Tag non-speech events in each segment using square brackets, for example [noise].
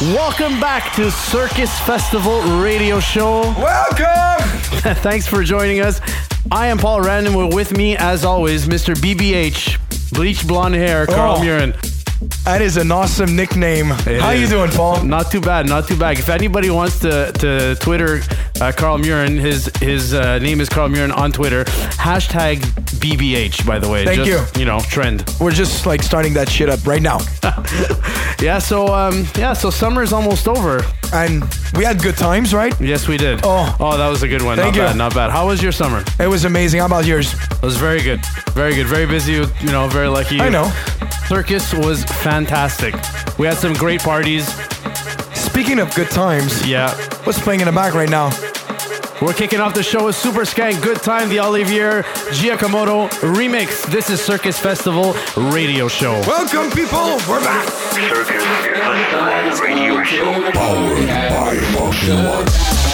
Welcome back to Circus Festival Radio Show. Welcome! [laughs] Thanks for joining us. I am Paul Random. We're with me, as always, Mr. BBH, bleach blonde hair, oh, Carl Oh. Murin. That is an awesome nickname. It How you doing, Paul? Not too bad, not too bad. If anybody wants to, to Twitter uh, Carl Murin, his his uh, name is Carl Murin on Twitter. Hashtag BBH, by the way. Thank Just, you. You know, trend. We're just like starting that shit up right now. [laughs] Yeah. So um, yeah. So summer's almost over. And we had good times, right? Yes, we did. Oh. oh, that was a good one. Thank not you. bad, not bad. How was your summer? It was amazing. How about yours? It was very good, very good, very busy. You know, very lucky. I know. Circus was fantastic. We had some great parties. Speaking of good times, Yeah. what's playing in the back right now? We're kicking off the show with Super Skank, Good Time, the Olivier Giacomotto remix. This is Circus Festival Radio Show. Welcome, people. We're back. Circus Festival Radio Show. Powered by Funktion-One.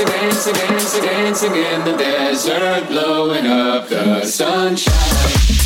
Dancing dancing, dancing dancing in the desert, blowing up the sunshine.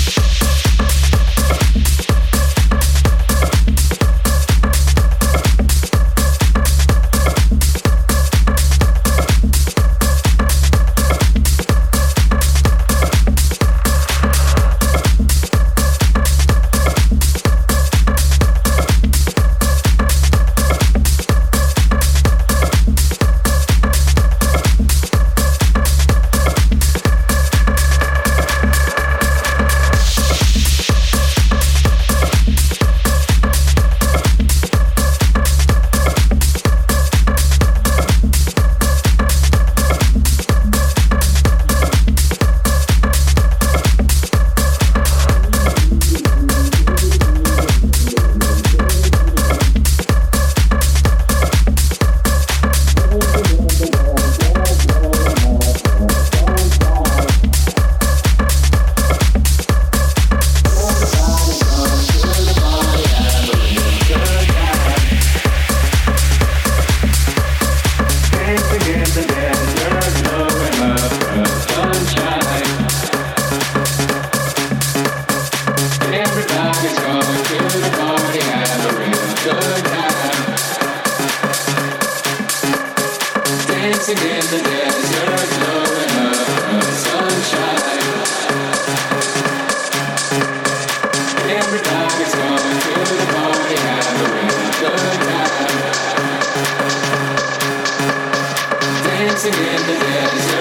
Dancing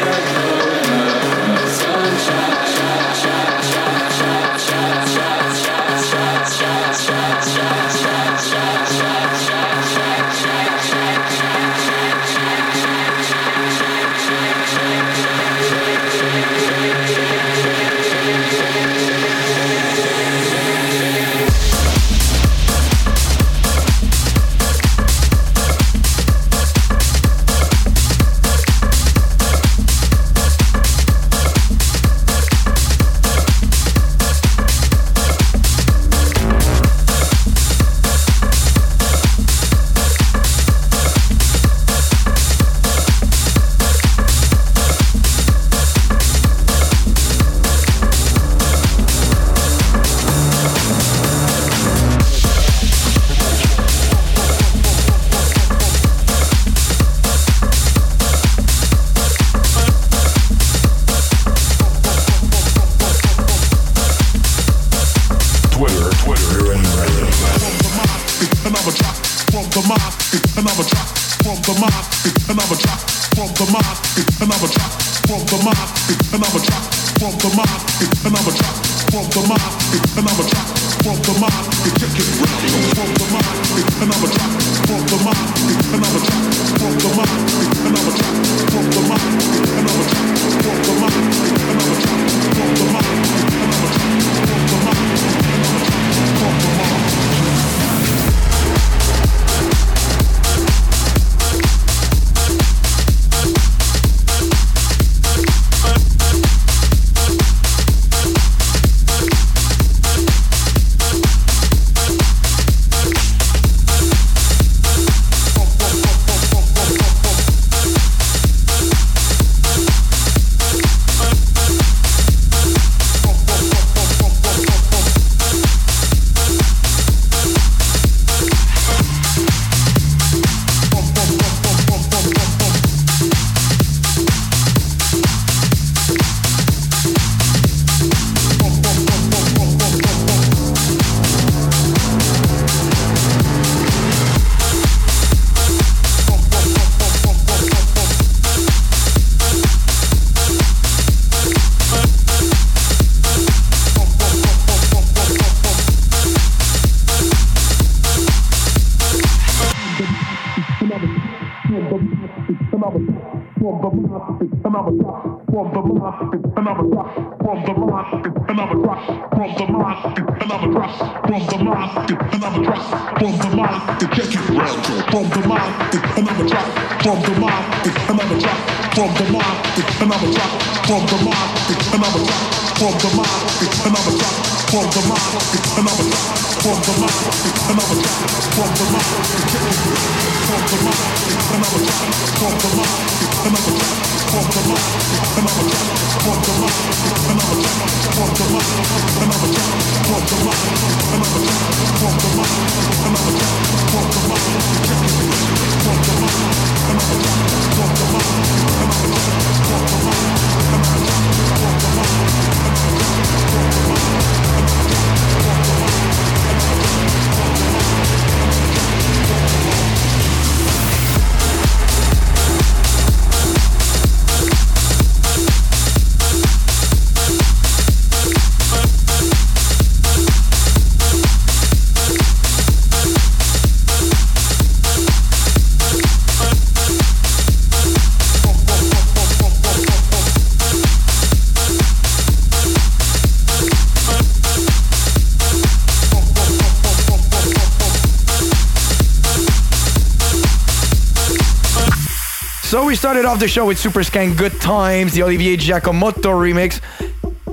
we started off the show with Super Skank Good Times, the Olivier Giacomotto remix.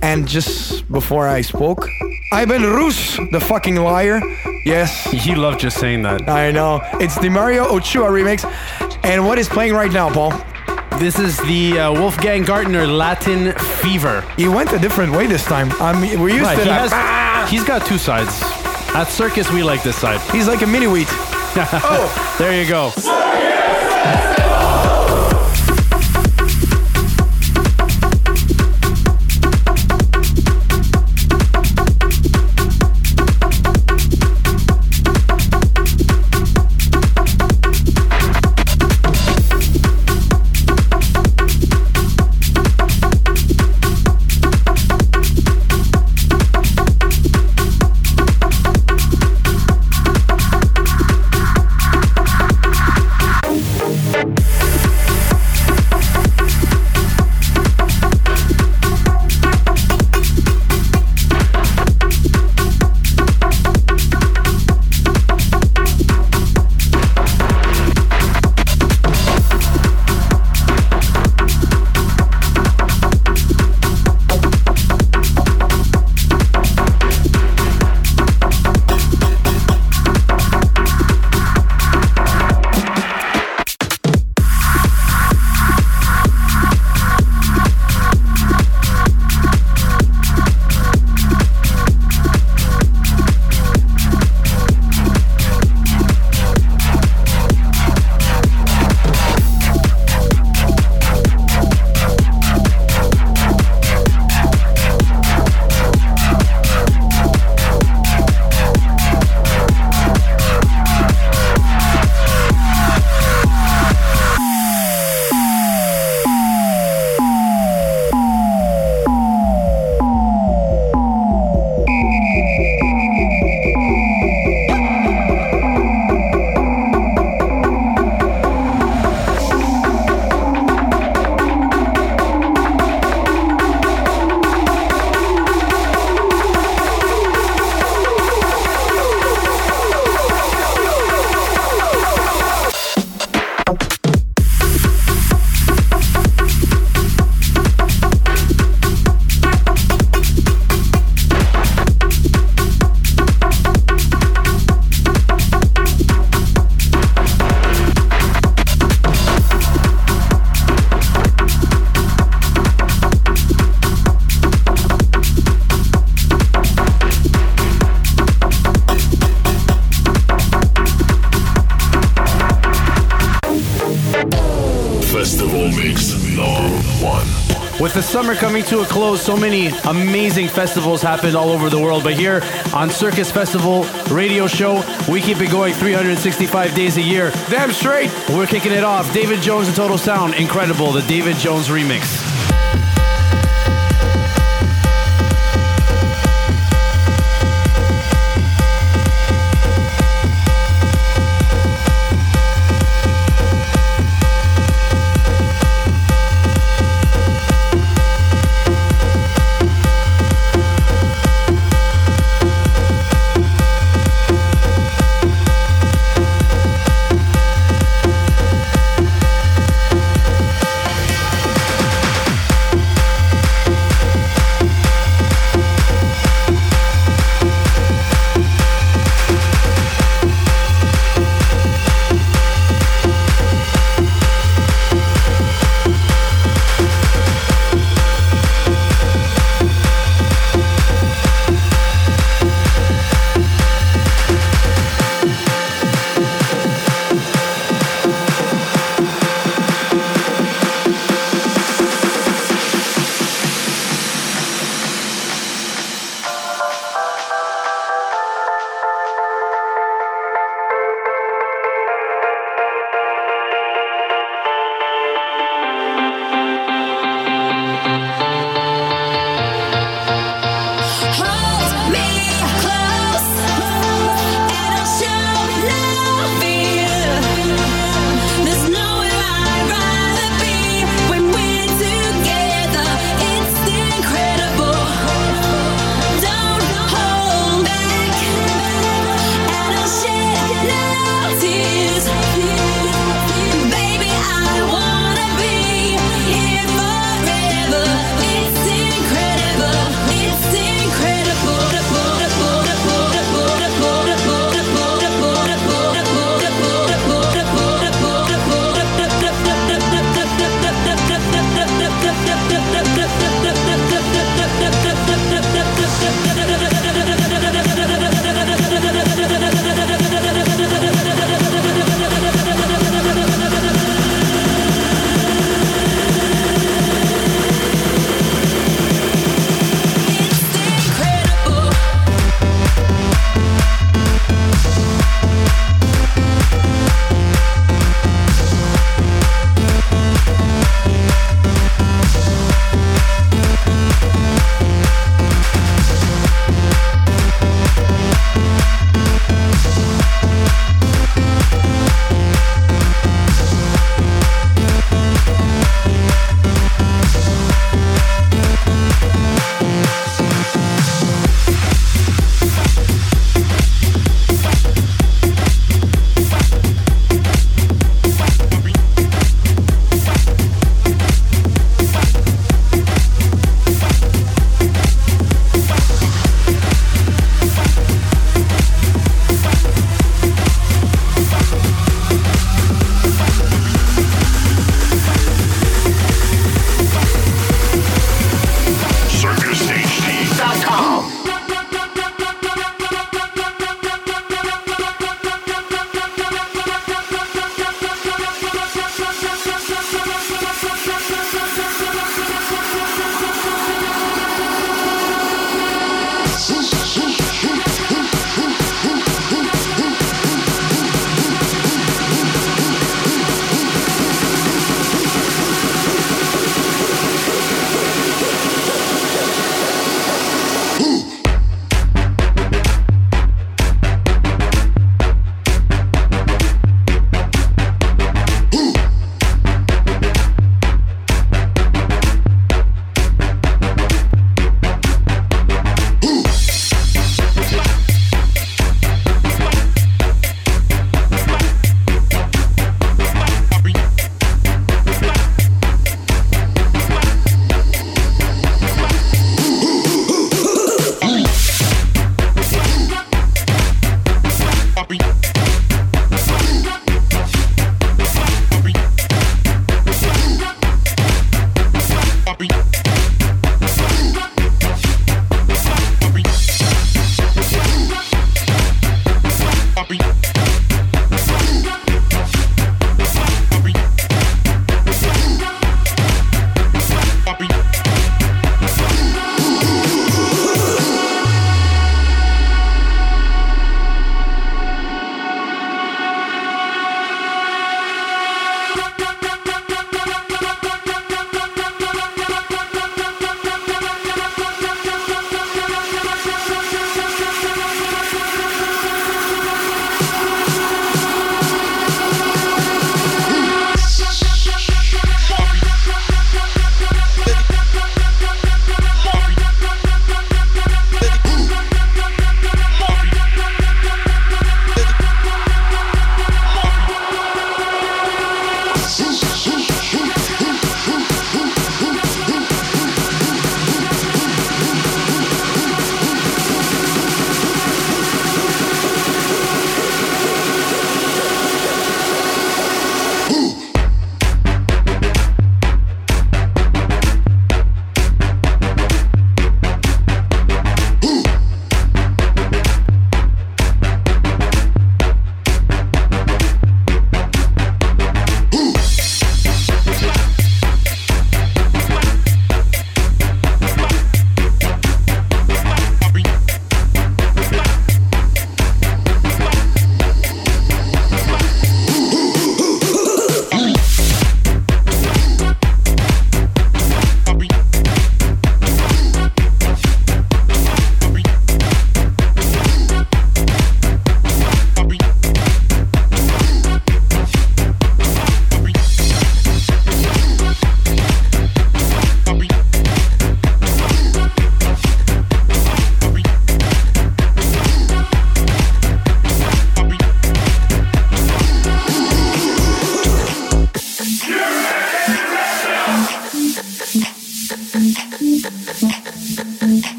And just before I spoke, Ivan Rus, the fucking liar. Yes, He loved just saying that. I know. It's the Mario Ochoa remix. And what is playing right now, Paul? This is the uh, Wolfgang Gartner Latin Fever. He went a different way this time. I mean, we're used Right, to he that. has, he's got two sides. At Circus, we like this side. He's like a mini wheat. [laughs] oh, There you go. The summer coming to a close, so many amazing festivals happen all over the world. But here on Circus Festival Radio Show, we keep it going 365 days a year. damn straight. We're kicking it off. David Jones and Total Sound, incredible. The David Jones remix.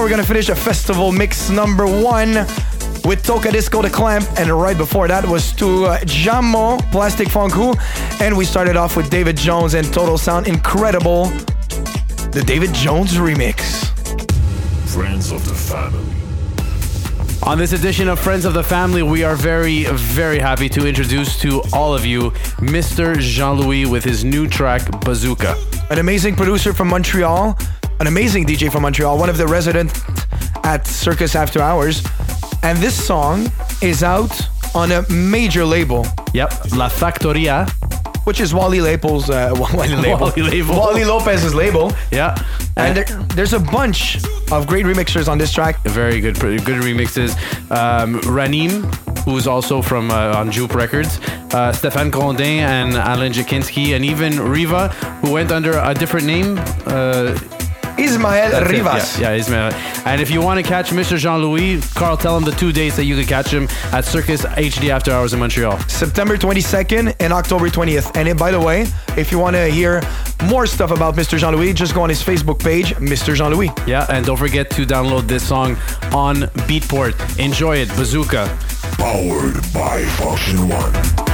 So this is how we're gonna finish a festival mix number one with Tocadisco the Clamp, and right before that was to uh, Jammo Plastic Funku, and we started off with David Jones and Total Sound Incredible, the David Jones remix. Friends of the family. On this edition of Friends of the Family, we are very, very happy to introduce to all of you Mr. Jean Louis with his new track, Bazooka. An amazing producer from Montreal, an amazing DJ from Montreal, one of the residents at Circus After Hours, and this song is out on a major label. Yep, La Factoria. which is Wally Lapel's uh, [laughs] Wally, Label. Wally Label. Wally Lopez's label. Yeah. And there, there's a bunch of great remixers on this track. very good good remixes. Um, Ranim, who's also from uh, on Jupe Records, uh, Stéphane Grondin and Alan Jakinski, and even Riva, who went under a different name. Uh, Ismael that's it. Rivas. Yeah, yeah, Ismael. And if you want to catch Mr. Jean Louis, Carl, tell him the two dates that you can catch him at Circus HD After Hours in Montreal. September 22nd and October 20th. And by the way, if you want to hear more stuff about Mr. Jean Louis, just go on his Facebook page, Mr. Jean Louis. Yeah, and don't forget to download this song on Beatport. Enjoy it, Bazooka. Powered by Funktion-One.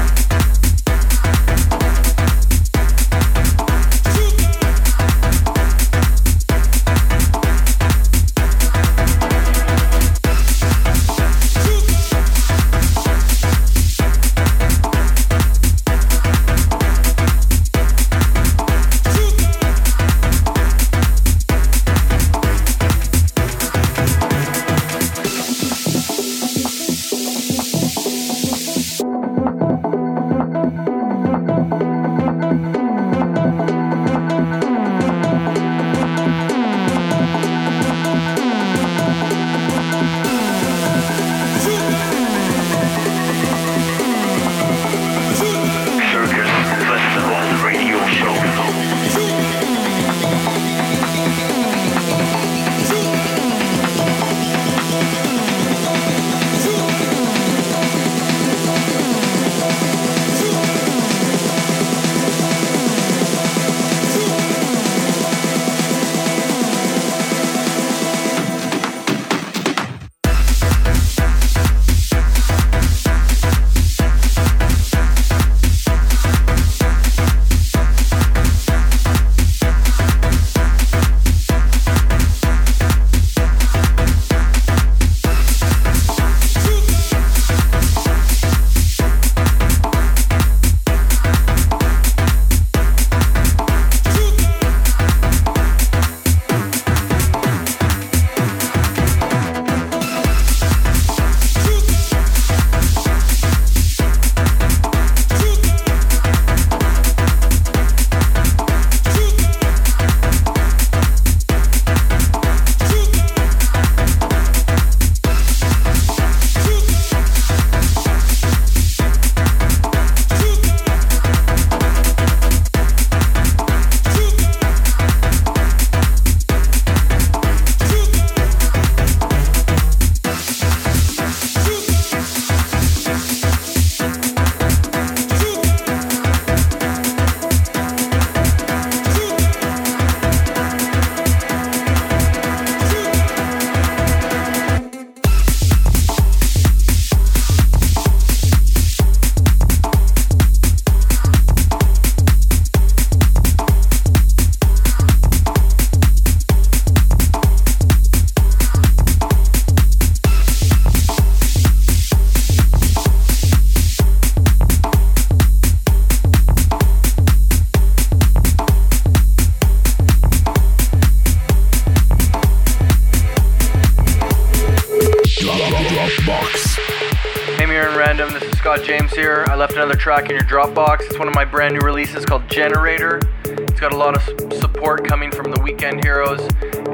James here. I left another track in your Dropbox. It's one of my brand new releases called Generator. It's got a lot of support coming from the Weekend Heroes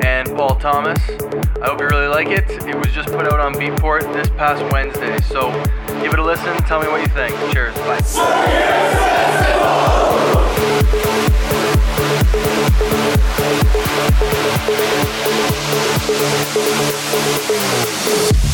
and Paul Thomas. I hope you really like it. It was just put out on Beatport this past Wednesday. So give it a listen. Tell me what you think. Cheers. Bye.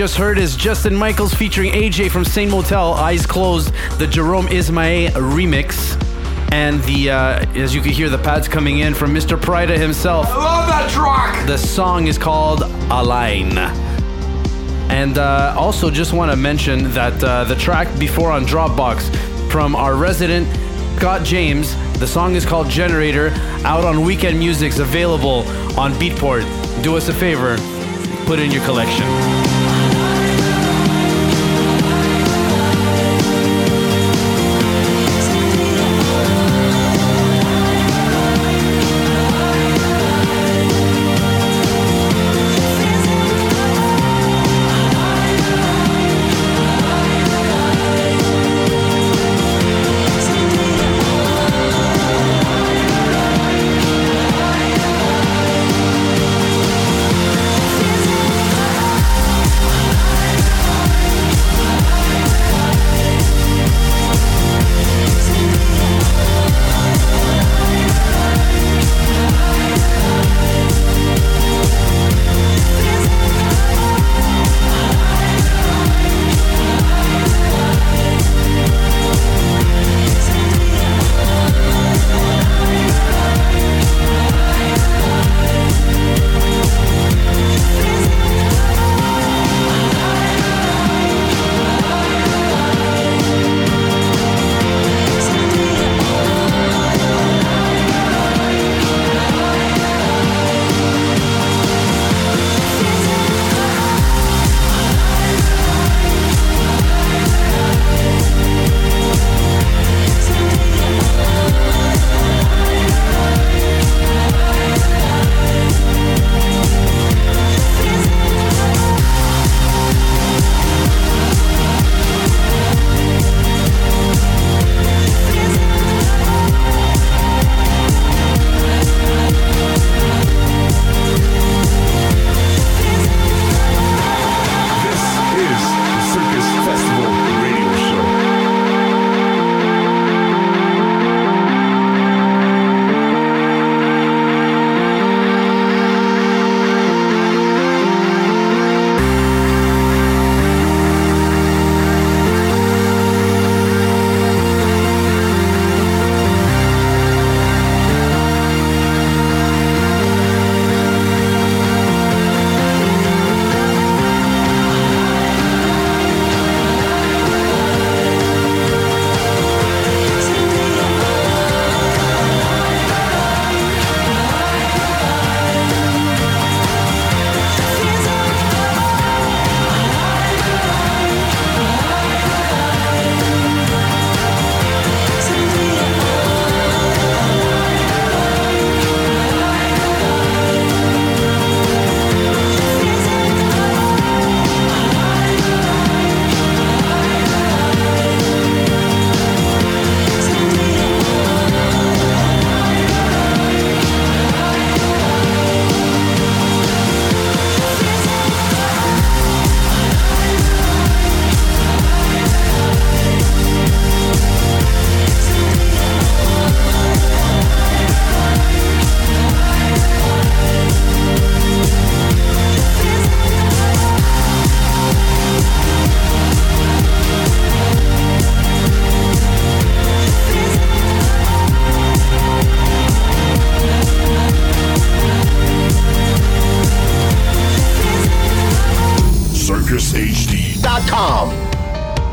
Just heard is Justin Michaels featuring AJ from Saint Motel, Eyes Closed, the Jerome Isma-Ae remix. And the uh, as you can hear the pads coming in from Mr. Prida himself. I love that track. The song is called Align. And uh, also just want to mention that uh, the track before on Dropbox from our resident Scott James, the song is called Generator, out on Weekend Music's available on Beatport. Do us a favor, put it in your collection.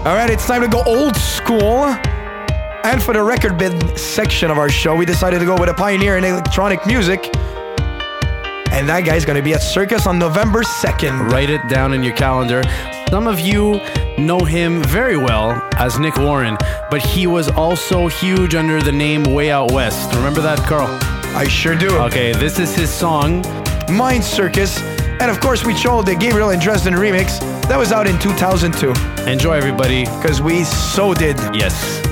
All right, it's time to go old school. And for the record bid section of our show, we decided to go with a pioneer in electronic music. And that guy's gonna be at Circus on November 2nd. Write it down in your calendar. Some of you know him very well as Nick Warren, but he was also huge under the name Way Out West. Remember that, Carl? I sure do. Okay, this is his song. Mind Circus. And of course, we chose the Gabriel and Dresden remix that was out in 2002. Enjoy, everybody. Because we so did. Yes.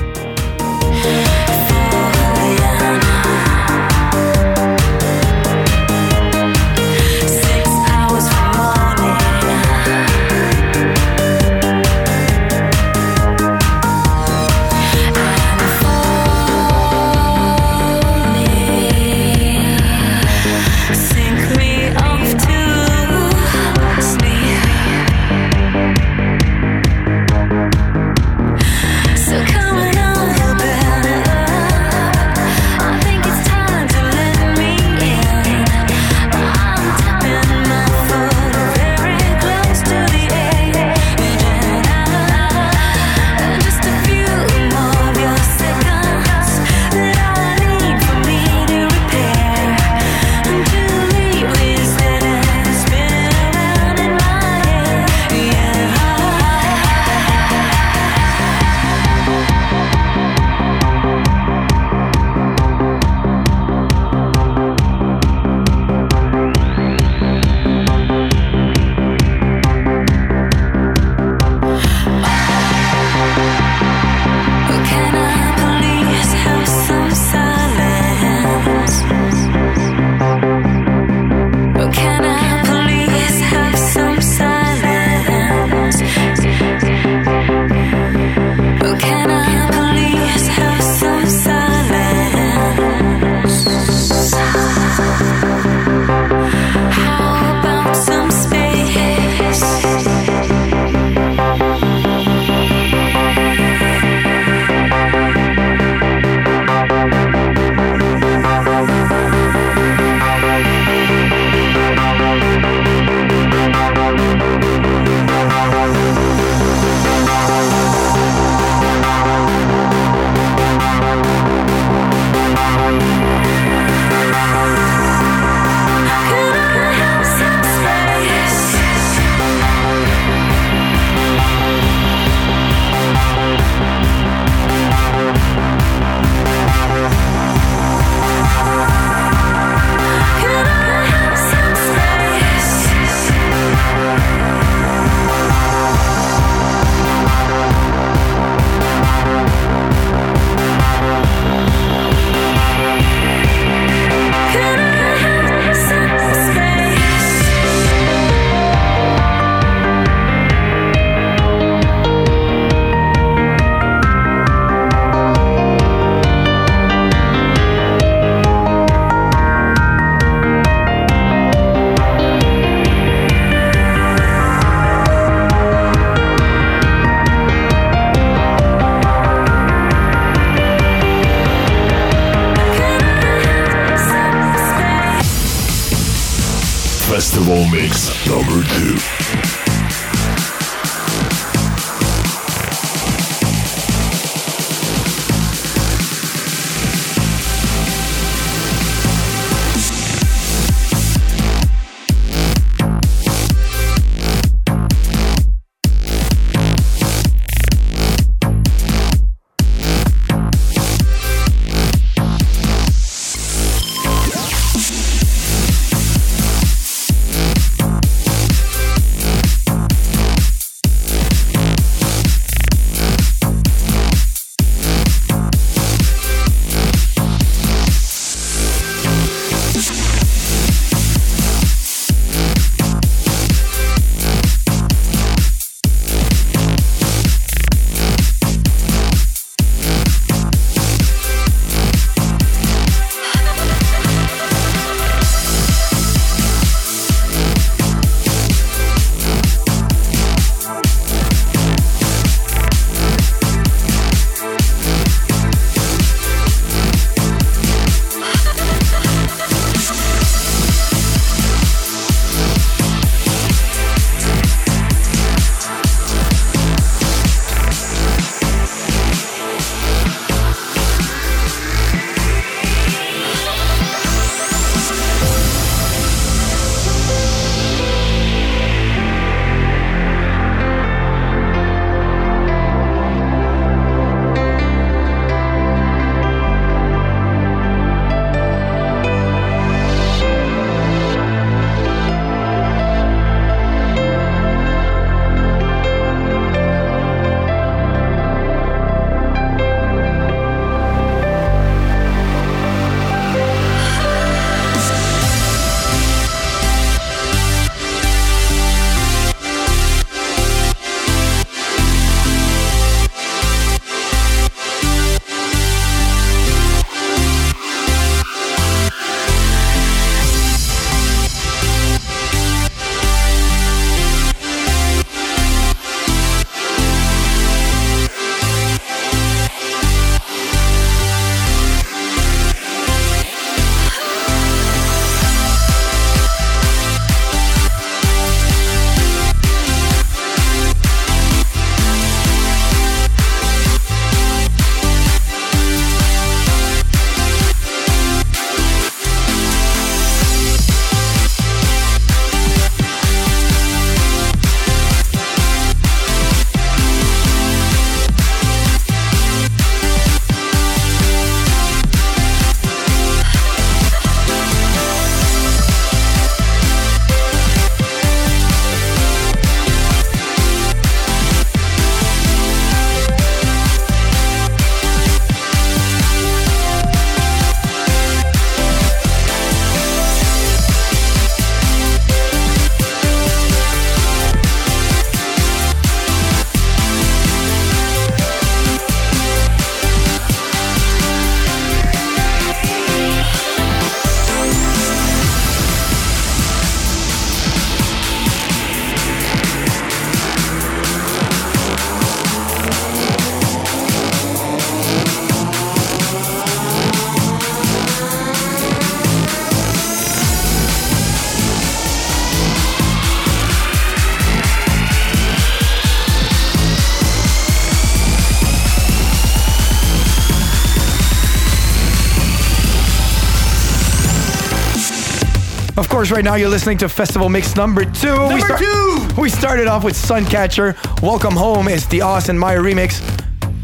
Course, right now you're listening to Festival Mix number two. we Number two! We started off with Suncatcher. Welcome Home is the Us and Maya remix.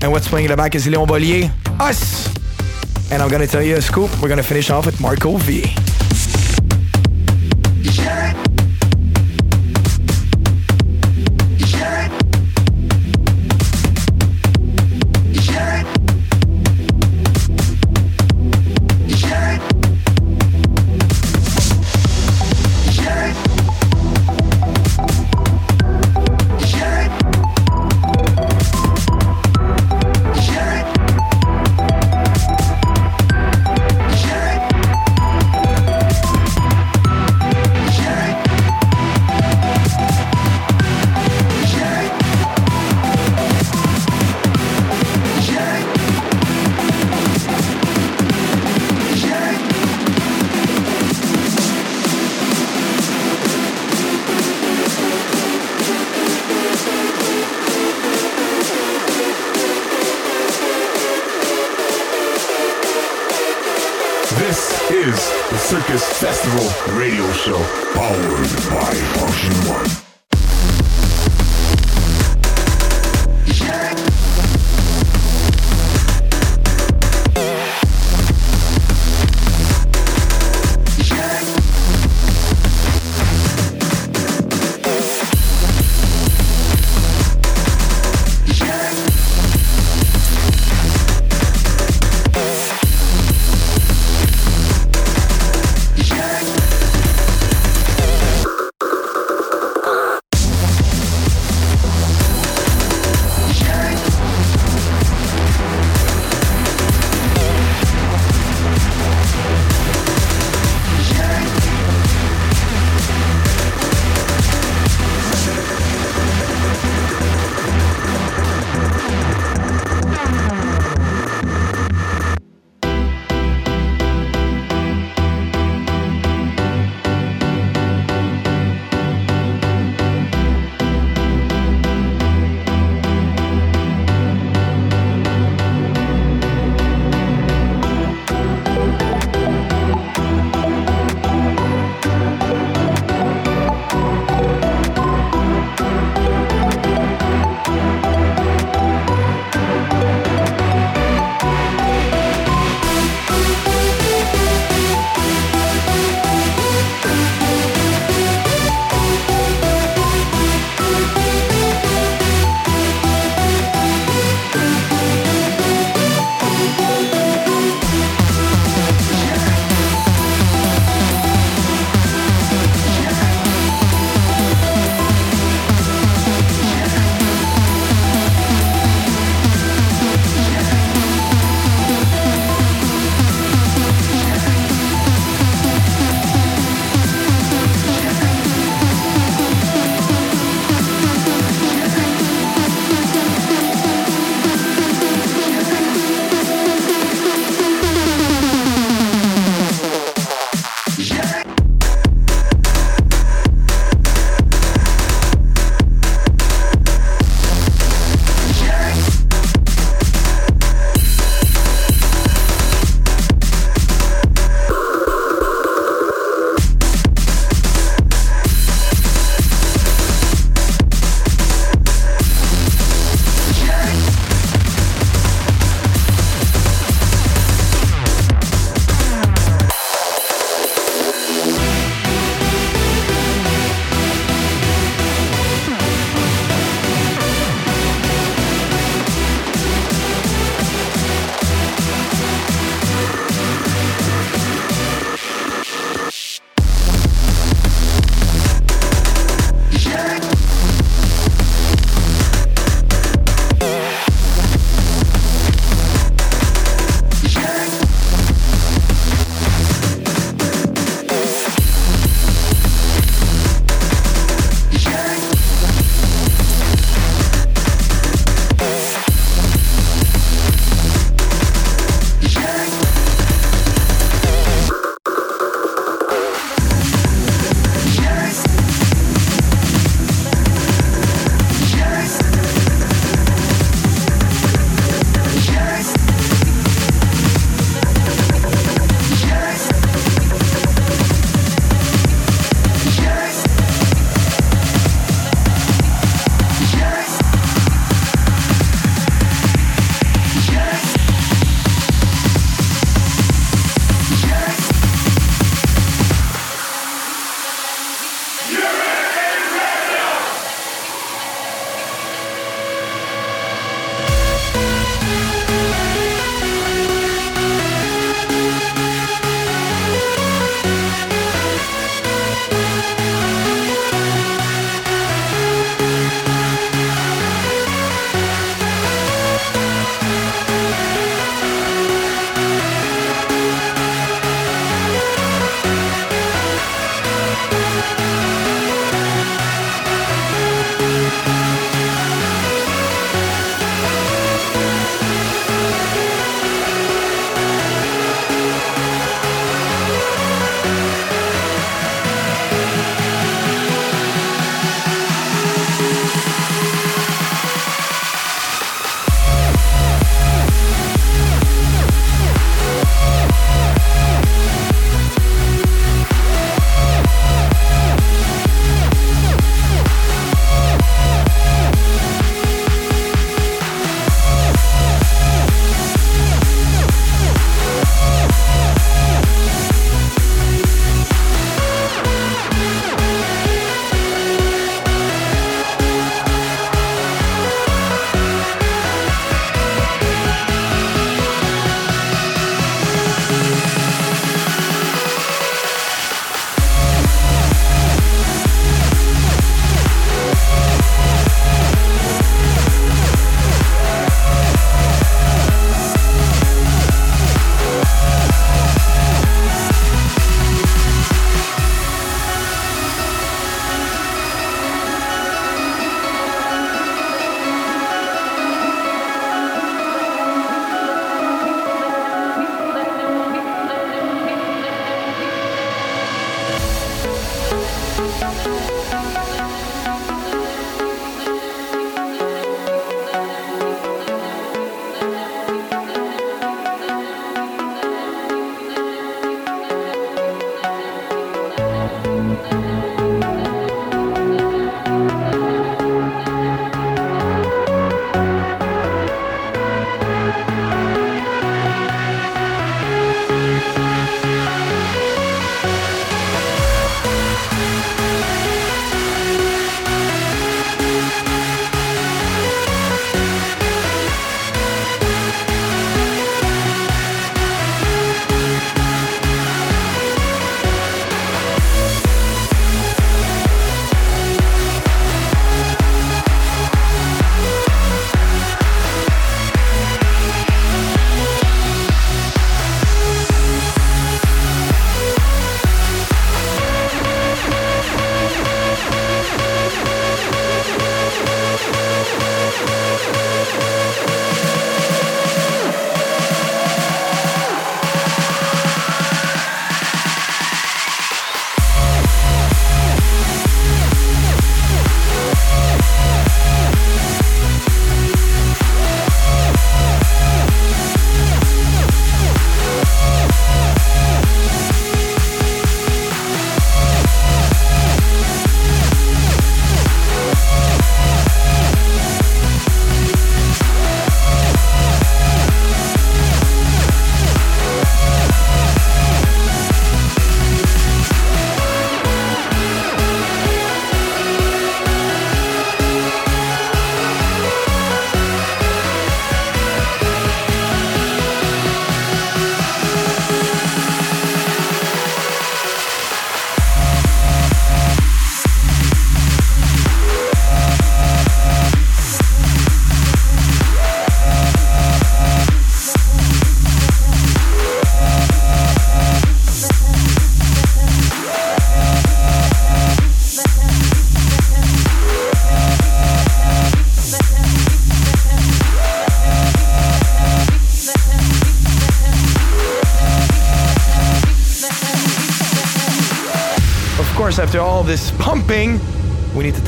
And what's playing in the back is Léon Bollier. Us! And I'm gonna tell you a scoop. We're gonna finish off with Marco V. is the Circus Festival Radio Show, powered by Funktion-One.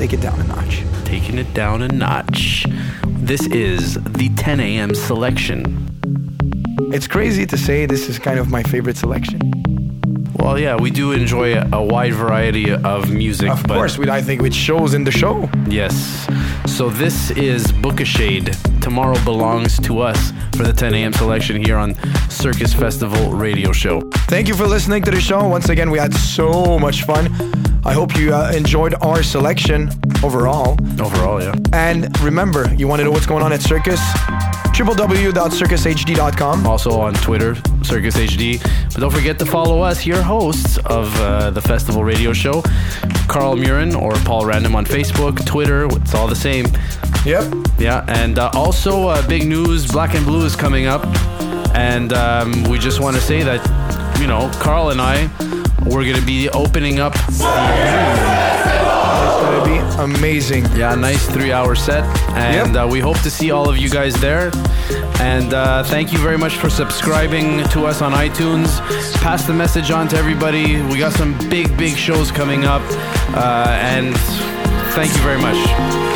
Take it down a notch. Taking it down a notch. This is the 10 a.m. selection. It's crazy to say this is kind of my favorite selection. Well, yeah, we do enjoy a, wide variety of music. But of course, we, I think it shows in the show. Yes. So this is Booka Shade. Tomorrow belongs to us for the 10 a.m. selection here on Circus Festival Radio Show. Thank you for listening to the show. Once again, we had so much fun. I hope you uh, enjoyed our selection overall. Overall, yeah. And remember, you want to know what's going on at Circus? www.circushd.com. Also on Twitter, Circus HD. But don't forget to follow us, your hosts of uh, the festival radio show, Carl Murin or Paul Random on Facebook, Twitter. It's all the same. Yep. Yeah, and uh, also uh, big news: Black and Blue is coming up, and um, we just want to say that you know Carl and I we're gonna be opening up. It's going to be amazing. Yeah, nice three-hour set, and Yep. uh, we hope to see all of you guys there. And uh, thank you very much for subscribing to us on iTunes. Pass the message on to everybody. We got some big, big shows coming up, uh, and thank you very much.